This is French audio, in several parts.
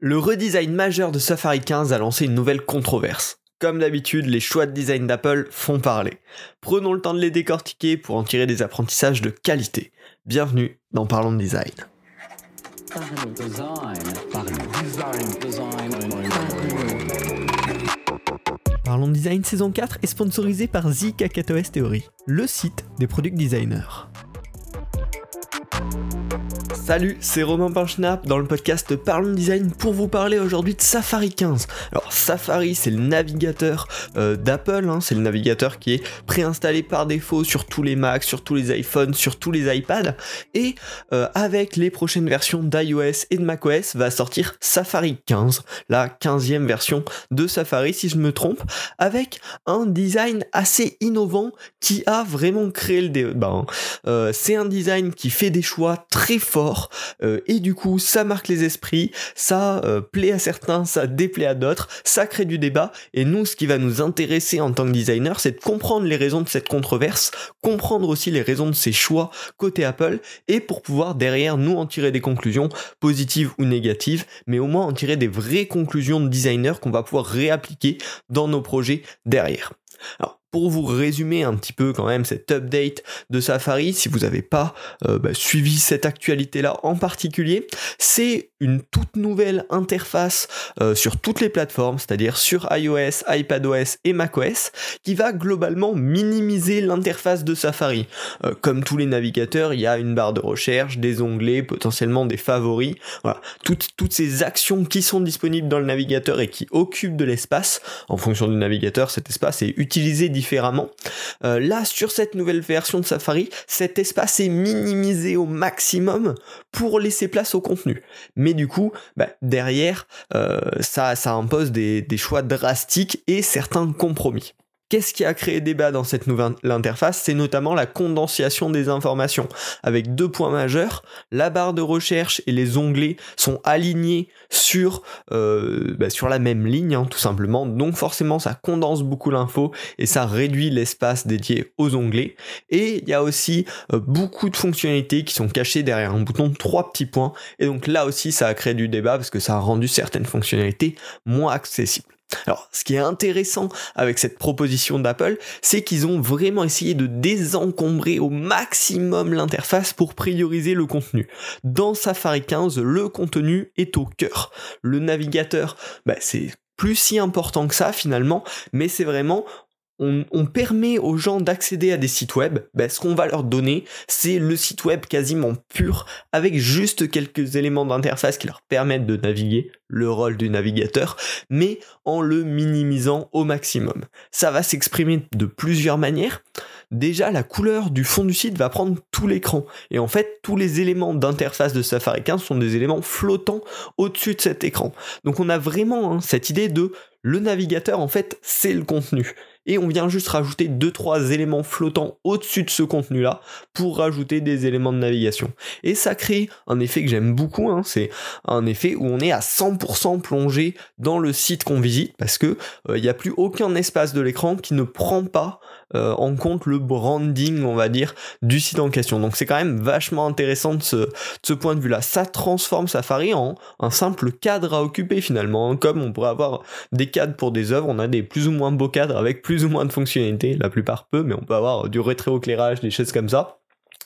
Le redesign majeur de Safari 15 a lancé une nouvelle controverse. Comme d'habitude, les choix de design d'Apple font parler. Prenons le temps de les décortiquer pour en tirer des apprentissages de qualité. Bienvenue dans Parlons de Design. Parlons de Design saison 4 est sponsorisé par The Theory, le site des product designers. Salut, c'est Romain Pinchnapp dans le podcast Parlons Design pour vous parler aujourd'hui de Safari 15. Alors Safari c'est le navigateur euh, d'Apple, hein. c'est le navigateur qui est préinstallé par défaut sur tous les Macs, sur tous les iPhones, sur tous les iPads et euh, avec les prochaines versions d'iOS et de macOS va sortir Safari 15, la 15e version de Safari si je me trompe, avec un design assez innovant qui a vraiment créé le débat. Hein. Euh, c'est un design qui fait des choix très forts euh, et du coup ça marque les esprits, ça euh, plaît à certains, ça déplaît à d'autres, ça crée du débat et nous ce qui va nous intéresser en tant que designer c'est de comprendre les raisons de cette controverse, comprendre aussi les raisons de ces choix côté Apple et pour pouvoir derrière nous en tirer des conclusions positives ou négatives mais au moins en tirer des vraies conclusions de designer qu'on va pouvoir réappliquer dans nos projets derrière. Pour vous résumer un petit peu quand même cette update de Safari, si vous n'avez pas euh, bah, suivi cette actualité-là en particulier, c'est une toute nouvelle interface euh, sur toutes les plateformes, c'est-à-dire sur iOS, iPadOS et macOS, qui va globalement minimiser l'interface de Safari. Euh, comme tous les navigateurs, il y a une barre de recherche, des onglets, potentiellement des favoris, toutes, toutes ces actions qui sont disponibles dans le navigateur et qui occupent de l'espace. En fonction du navigateur, cet espace est utilisé Euh, là, sur cette nouvelle version de Safari, cet espace est minimisé au maximum pour laisser place au contenu. Mais du coup, bah, derrière, euh, ça impose des choix drastiques et certains compromis. Qu'est-ce qui a créé débat dans cette nouvelle interface? C'est notamment la condensation des informations, avec deux points majeurs. La barre de recherche et les onglets sont alignés sur, euh, bah, sur la même ligne, hein, tout simplement. Donc forcément, ça condense beaucoup l'info et ça réduit l'espace dédié aux onglets. Et il y a aussi euh, beaucoup de fonctionnalités qui sont cachées derrière un bouton trois petits points. Et donc là aussi, ça a créé du débat parce que ça a rendu certaines fonctionnalités moins accessibles. Alors, ce qui est intéressant avec cette proposition d'Apple, c'est qu'ils ont vraiment essayé de désencombrer au maximum l'interface pour prioriser le contenu. Dans Safari 15, le contenu est au cœur. Le navigateur, bah, c'est plus si important que ça finalement, mais c'est vraiment on, permet aux gens d'accéder à des sites web, ben, ce qu'on va leur donner, c'est le site web quasiment pur, avec juste quelques éléments d'interface qui leur permettent de naviguer, le rôle du navigateur, mais en le minimisant au maximum. Ça va s'exprimer de plusieurs manières. Déjà, la couleur du fond du site va prendre tout l'écran. Et en fait, tous les éléments d'interface de Safari 15 sont des éléments flottants au-dessus de cet écran. Donc on a vraiment hein, cette idée de le navigateur, en fait, c'est le contenu et on vient juste rajouter 2-3 éléments flottants au-dessus de ce contenu-là pour rajouter des éléments de navigation. Et ça crée un effet que j'aime beaucoup, hein, c'est un effet où on est à 100% plongé dans le site qu'on visite parce que il euh, n'y a plus aucun espace de l'écran qui ne prend pas euh, en compte le branding, on va dire, du site en question. Donc c'est quand même vachement intéressant de ce, ce point de vue-là. Ça transforme Safari en un simple cadre à occuper finalement. Hein. Comme on pourrait avoir des cadres pour des œuvres, on a des plus ou moins beaux cadres avec plus ou moins de fonctionnalités, la plupart peu, mais on peut avoir du rétro-éclairage, des choses comme ça.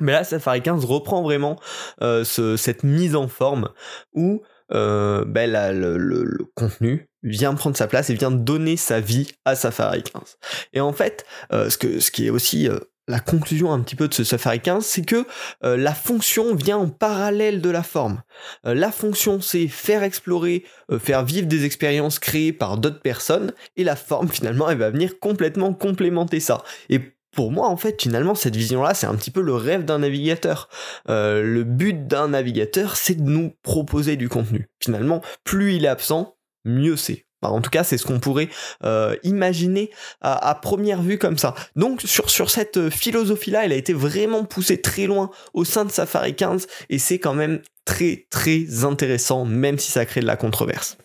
Mais là, Safari 15 reprend vraiment euh, cette mise en forme où euh, ben, le, contenu vient prendre sa place et vient donner sa vie à Safari 15. Et en fait, euh, ce, qui est aussi euh, la conclusion un petit peu de ce Safari 15, c'est que la fonction vient en parallèle de la forme. la fonction, c'est faire explorer, faire vivre des expériences créées par d'autres personnes, et la forme, finalement, elle va venir complètement complémenter ça. Et pour moi, en fait, finalement, cette vision-là, c'est un petit peu le rêve d'un navigateur. Euh, le but d'un navigateur, c'est de nous proposer du contenu. Finalement, plus il est absent, mieux c'est. En tout cas, c'est ce qu'on pourrait euh, imaginer à, première vue comme ça. Donc, sur, sur cette philosophie-là, elle a été vraiment poussée très loin au sein de Safari 15, et c'est quand même très très intéressant, même si ça crée de la controverse.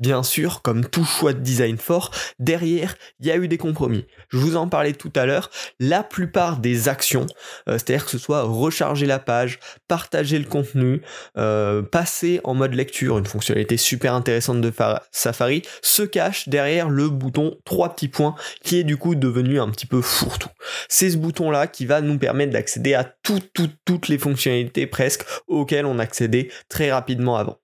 Bien sûr, comme tout choix de design fort, derrière, il y a eu des compromis. Je vous en parlais tout à l'heure, la plupart des actions, euh, c'est-à-dire que ce soit recharger la page, partager le contenu, euh, passer en mode lecture, une fonctionnalité super intéressante de Safari, se cache derrière le bouton trois petits points qui est du coup devenu un petit peu fourre-tout. C'est ce bouton-là qui va nous permettre d'accéder à toutes, toutes, toutes les fonctionnalités presque auxquelles on accédait très rapidement avant.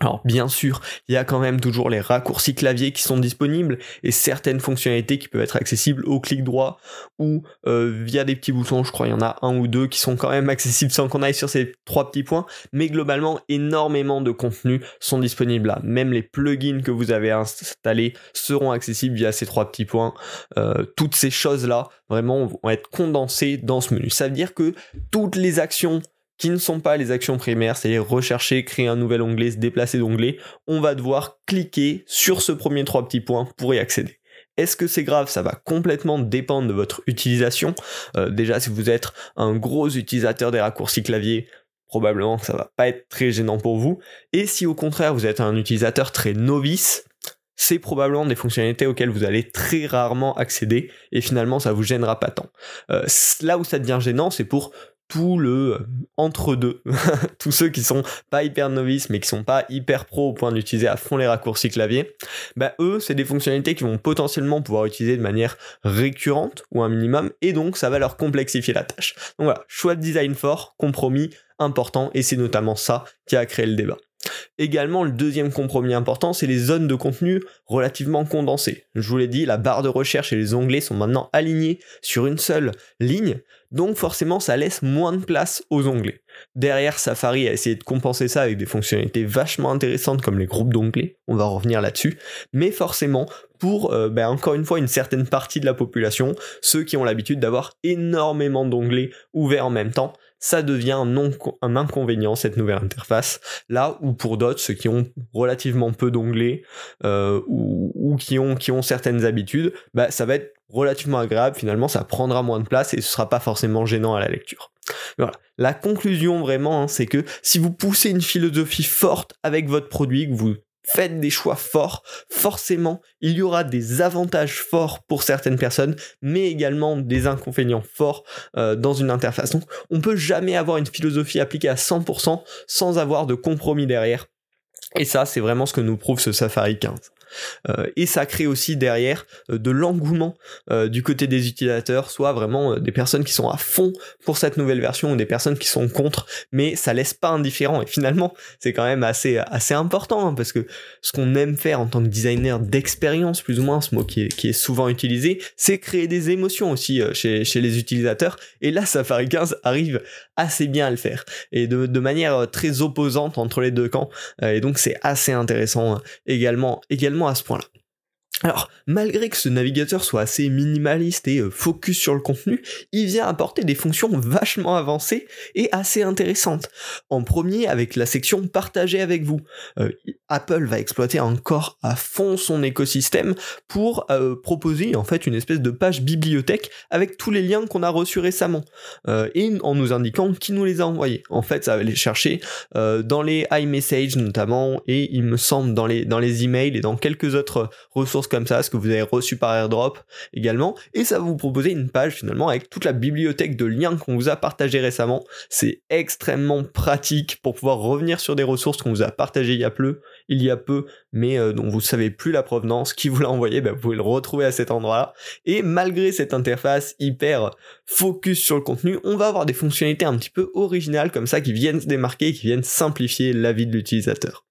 Alors bien sûr, il y a quand même toujours les raccourcis clavier qui sont disponibles et certaines fonctionnalités qui peuvent être accessibles au clic droit ou euh, via des petits boutons, je crois il y en a un ou deux qui sont quand même accessibles sans qu'on aille sur ces trois petits points, mais globalement énormément de contenus sont disponibles là. Même les plugins que vous avez installés seront accessibles via ces trois petits points. Euh, toutes ces choses-là vraiment vont être condensées dans ce menu. Ça veut dire que toutes les actions qui ne sont pas les actions primaires, c'est-à-dire rechercher, créer un nouvel onglet, se déplacer d'onglet, on va devoir cliquer sur ce premier trois petits points pour y accéder. Est-ce que c'est grave? Ça va complètement dépendre de votre utilisation. Euh, déjà, si vous êtes un gros utilisateur des raccourcis clavier, probablement ça va pas être très gênant pour vous. Et si au contraire vous êtes un utilisateur très novice, c'est probablement des fonctionnalités auxquelles vous allez très rarement accéder et finalement ça vous gênera pas tant. Euh, là où ça devient gênant, c'est pour tout le euh, entre deux, tous ceux qui sont pas hyper novices mais qui sont pas hyper pro au point d'utiliser à fond les raccourcis clavier, bah eux c'est des fonctionnalités qui vont potentiellement pouvoir utiliser de manière récurrente ou un minimum et donc ça va leur complexifier la tâche. Donc voilà, choix de design fort, compromis important et c'est notamment ça qui a créé le débat. Également, le deuxième compromis important, c'est les zones de contenu relativement condensées. Je vous l'ai dit, la barre de recherche et les onglets sont maintenant alignés sur une seule ligne, donc forcément ça laisse moins de place aux onglets. Derrière, Safari a essayé de compenser ça avec des fonctionnalités vachement intéressantes comme les groupes d'onglets, on va revenir là-dessus, mais forcément pour euh, ben, encore une fois une certaine partie de la population, ceux qui ont l'habitude d'avoir énormément d'onglets ouverts en même temps, ça devient un, non, un inconvénient cette nouvelle interface. Là où pour d'autres, ceux qui ont relativement peu d'onglets euh, ou, qui, ont, qui ont certaines habitudes, bah, ça va être relativement agréable. Finalement, ça prendra moins de place et ce sera pas forcément gênant à la lecture. Voilà. La conclusion vraiment, hein, c'est que si vous poussez une philosophie forte avec votre produit, que vous faites des choix forts, forcément, il y aura des avantages forts pour certaines personnes, mais également des inconvénients forts euh, dans une interface. Donc, on peut jamais avoir une philosophie appliquée à 100% sans avoir de compromis derrière. Et ça, c'est vraiment ce que nous prouve ce Safari 15. Euh, et ça crée aussi derrière euh, de l'engouement euh, du côté des utilisateurs, soit vraiment des personnes qui sont à fond pour cette nouvelle version ou des personnes qui sont contre, mais ça laisse pas indifférent. Et finalement, c'est quand même assez, assez important hein, parce que ce qu'on aime faire en tant que designer d'expérience, plus ou moins, ce mot qui est, qui est souvent utilisé, c'est créer des émotions aussi chez, chez les utilisateurs. Et là, Safari 15 arrive assez bien à le faire et de, de manière très opposante entre les deux camps. et donc, c'est assez intéressant hein, également, également à ce point-là. Alors, malgré que ce navigateur soit assez minimaliste et euh, focus sur le contenu, il vient apporter des fonctions vachement avancées et assez intéressantes. En premier, avec la section partagée avec vous. Euh, Apple va exploiter encore à fond son écosystème pour euh, proposer en fait une espèce de page bibliothèque avec tous les liens qu'on a reçus récemment et en nous indiquant qui nous les a envoyés. En fait, ça va les chercher dans les iMessage notamment et il me semble dans les dans les emails et dans quelques autres ressources comme ça, ce que vous avez reçu par airdrop également, et ça va vous proposer une page finalement avec toute la bibliothèque de liens qu'on vous a partagé récemment. C'est extrêmement pratique pour pouvoir revenir sur des ressources qu'on vous a partagées il y a peu, il y a peu, mais euh, dont vous savez plus la provenance, qui vous l'a envoyé, bah, vous pouvez le retrouver à cet endroit-là. Et malgré cette interface hyper focus sur le contenu, on va avoir des fonctionnalités un petit peu originales comme ça qui viennent se démarquer, qui viennent simplifier la vie de l'utilisateur.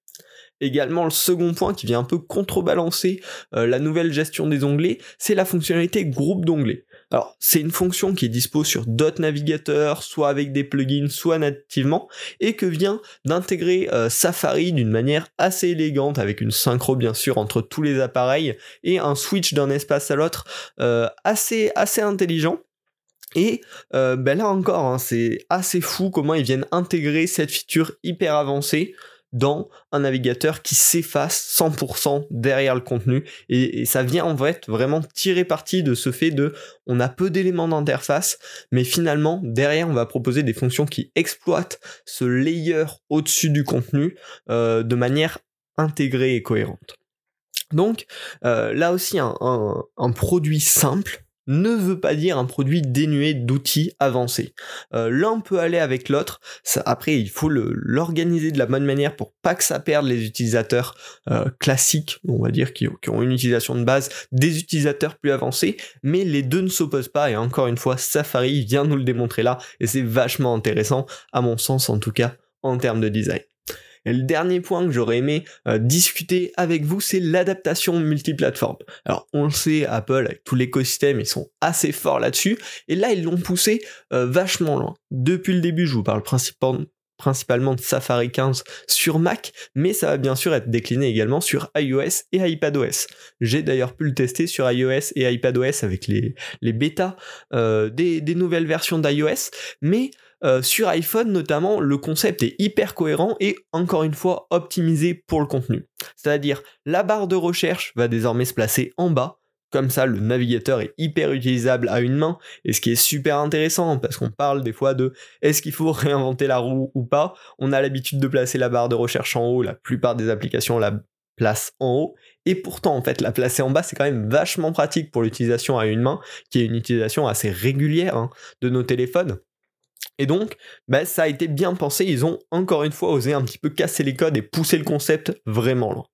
Également, le second point qui vient un peu contrebalancer euh, la nouvelle gestion des onglets, c'est la fonctionnalité groupe d'onglets. Alors, c'est une fonction qui est dispo sur d'autres navigateurs, soit avec des plugins, soit nativement, et que vient d'intégrer euh, Safari d'une manière assez élégante, avec une synchro bien sûr entre tous les appareils, et un switch d'un espace à l'autre euh, assez, assez intelligent. Et ben là encore, hein, c'est assez fou comment ils viennent intégrer cette feature hyper avancée dans un navigateur qui s'efface 100% derrière le contenu et, ça vient en fait vraiment tirer parti de ce fait de on a peu d'éléments d'interface mais finalement derrière on va proposer des fonctions qui exploitent ce layer au-dessus du contenu euh, de manière intégrée et cohérente. Donc euh, là aussi un, produit simple ne veut pas dire un produit dénué d'outils avancés. Euh, l'un peut aller avec l'autre. Après, il faut l'organiser de la bonne manière pour pas que ça perde les utilisateurs euh, classiques, on va dire, qui, qui, ont une utilisation de base, des utilisateurs plus avancés. Mais les deux ne s'opposent pas. Et encore une fois, Safari vient nous le démontrer là. Et c'est vachement intéressant, à mon sens en tout cas, en termes de design. Et le dernier point que j'aurais aimé euh, discuter avec vous, c'est l'adaptation multiplateforme. Alors on le sait, Apple avec tout l'écosystème, ils sont assez forts là-dessus, et là ils l'ont poussé euh, vachement loin. Depuis le début, je vous parle principalement de Safari 15 sur Mac, mais ça va bien sûr être décliné également sur iOS et iPadOS. J'ai d'ailleurs pu le tester sur iOS et iPadOS avec les, bêtas euh, des, des, nouvelles versions d'iOS, mais euh, sur iPhone notamment, le concept est hyper cohérent et encore une fois optimisé pour le contenu. C'est-à-dire la barre de recherche va désormais se placer en bas. Comme ça, le navigateur est hyper utilisable à une main, et ce qui est super intéressant, parce qu'on parle des fois de est-ce qu'il faut réinventer la roue ou pas? On a l'habitude de placer la barre de recherche en haut, la plupart des applications la placent en haut, et pourtant en fait la placer en bas c'est quand même vachement pratique pour l'utilisation à une main, qui est une utilisation assez régulière hein, de nos téléphones. Et donc, bah, ça a été bien pensé, ils ont encore une fois osé un petit peu casser les codes et pousser le concept vraiment loin.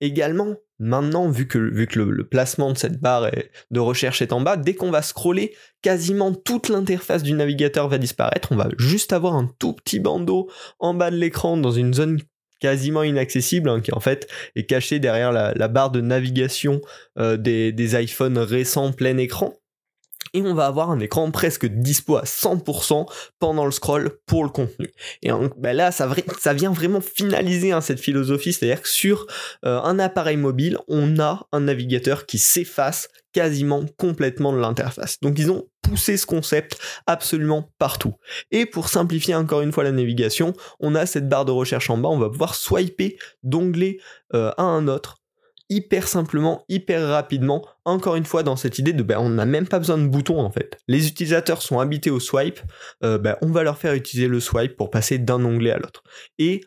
Également, maintenant, vu que, le, placement de cette barre de recherche est en bas, dès qu'on va scroller, quasiment toute l'interface du navigateur va disparaître. On va juste avoir un tout petit bandeau en bas de l'écran dans une zone quasiment inaccessible, hein, qui en fait est cachée derrière la, barre de navigation euh, des iPhones récents plein écran et on va avoir un écran presque dispo à 100% pendant le scroll pour le contenu. Et ben là, ça, vient vraiment finaliser hein, cette philosophie, c'est-à-dire que sur euh, un appareil mobile, on a un navigateur qui s'efface quasiment complètement de l'interface. Donc ils ont poussé ce concept absolument partout. Et pour simplifier encore une fois la navigation, on a cette barre de recherche en bas, on va pouvoir swiper d'onglet euh, à un autre hyper simplement, hyper rapidement, encore une fois dans cette idée de ben, on n'a même pas besoin de boutons en fait. Les utilisateurs sont habités au swipe, euh, ben, on va leur faire utiliser le swipe pour passer d'un onglet à l'autre. Et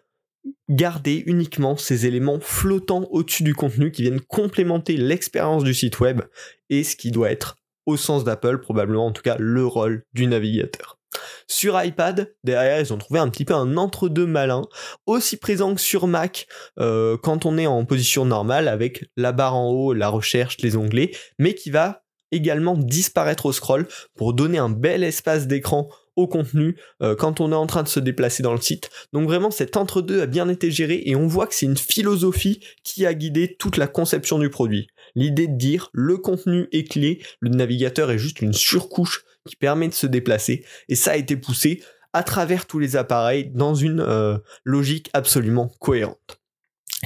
garder uniquement ces éléments flottants au-dessus du contenu qui viennent complémenter l'expérience du site web et ce qui doit être, au sens d'Apple, probablement en tout cas le rôle du navigateur. Sur iPad, derrière, ils ont trouvé un petit peu un entre-deux malin, aussi présent que sur Mac euh, quand on est en position normale avec la barre en haut, la recherche, les onglets, mais qui va également disparaître au scroll pour donner un bel espace d'écran au contenu euh, quand on est en train de se déplacer dans le site. Donc vraiment cet entre-deux a bien été géré et on voit que c'est une philosophie qui a guidé toute la conception du produit. L'idée de dire le contenu est clé, le navigateur est juste une surcouche qui permet de se déplacer, et ça a été poussé à travers tous les appareils dans une euh, logique absolument cohérente.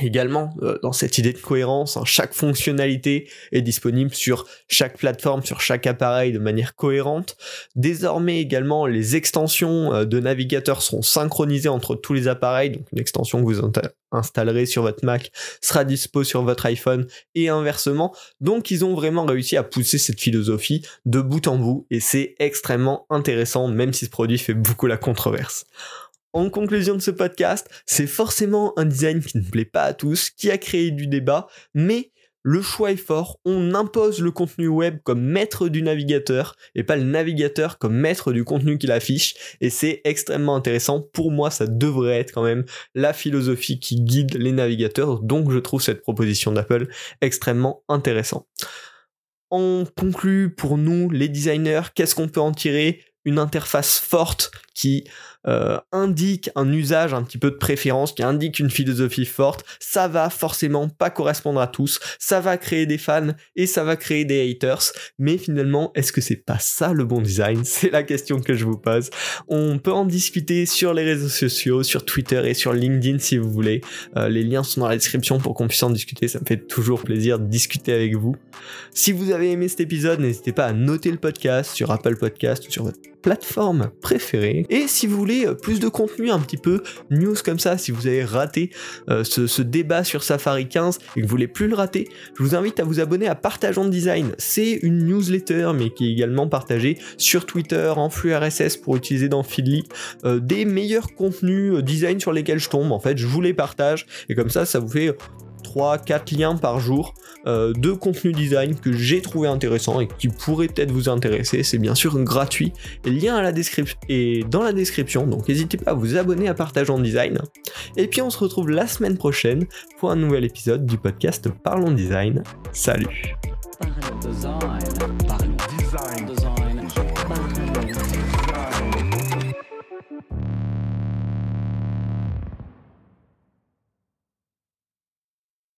Également, euh, dans cette idée de cohérence, hein, chaque fonctionnalité est disponible sur chaque plateforme, sur chaque appareil de manière cohérente. Désormais également, les extensions euh, de navigateur seront synchronisées entre tous les appareils, donc une extension que vous installerez sur votre Mac sera dispo sur votre iPhone et inversement. Donc ils ont vraiment réussi à pousser cette philosophie de bout en bout et c'est extrêmement intéressant, même si ce produit fait beaucoup la controverse en conclusion de ce podcast, c'est forcément un design qui ne plaît pas à tous, qui a créé du débat, mais le choix est fort, on impose le contenu web comme maître du navigateur et pas le navigateur comme maître du contenu qu'il affiche et c'est extrêmement intéressant. Pour moi, ça devrait être quand même la philosophie qui guide les navigateurs, donc je trouve cette proposition d'Apple extrêmement intéressante. On conclut pour nous, les designers, qu'est-ce qu'on peut en tirer? Une interface forte qui euh, indique un usage un petit peu de préférence, qui indique une philosophie forte, ça va forcément pas correspondre à tous, ça va créer des fans et ça va créer des haters, mais finalement, est-ce que c'est pas ça le bon design? C'est la question que je vous pose. On peut en discuter sur les réseaux sociaux, sur Twitter et sur LinkedIn si vous voulez. Euh, les liens sont dans la description pour qu'on puisse en discuter, ça me fait toujours plaisir de discuter avec vous. Si vous avez aimé cet épisode, n'hésitez pas à noter le podcast sur Apple Podcast ou sur votre plateforme préférée. Et si vous voulez euh, plus de contenu, un petit peu news comme ça, si vous avez raté euh, ce, débat sur Safari 15 et que vous voulez plus le rater, je vous invite à vous abonner à Partageons Design. C'est une newsletter, mais qui est également partagée sur Twitter, en flux RSS pour utiliser dans Feedly, euh, des meilleurs contenus design sur lesquels je tombe. En fait, je vous les partage et comme ça, ça vous fait 3-4 liens par jour euh, de contenu design que j'ai trouvé intéressant et qui pourrait peut-être vous intéresser. C'est bien sûr gratuit. Lien à la description et dans la description. Donc n'hésitez pas à vous abonner à Partageons Design. Et puis on se retrouve la semaine prochaine pour un nouvel épisode du podcast Parlons Design. Salut.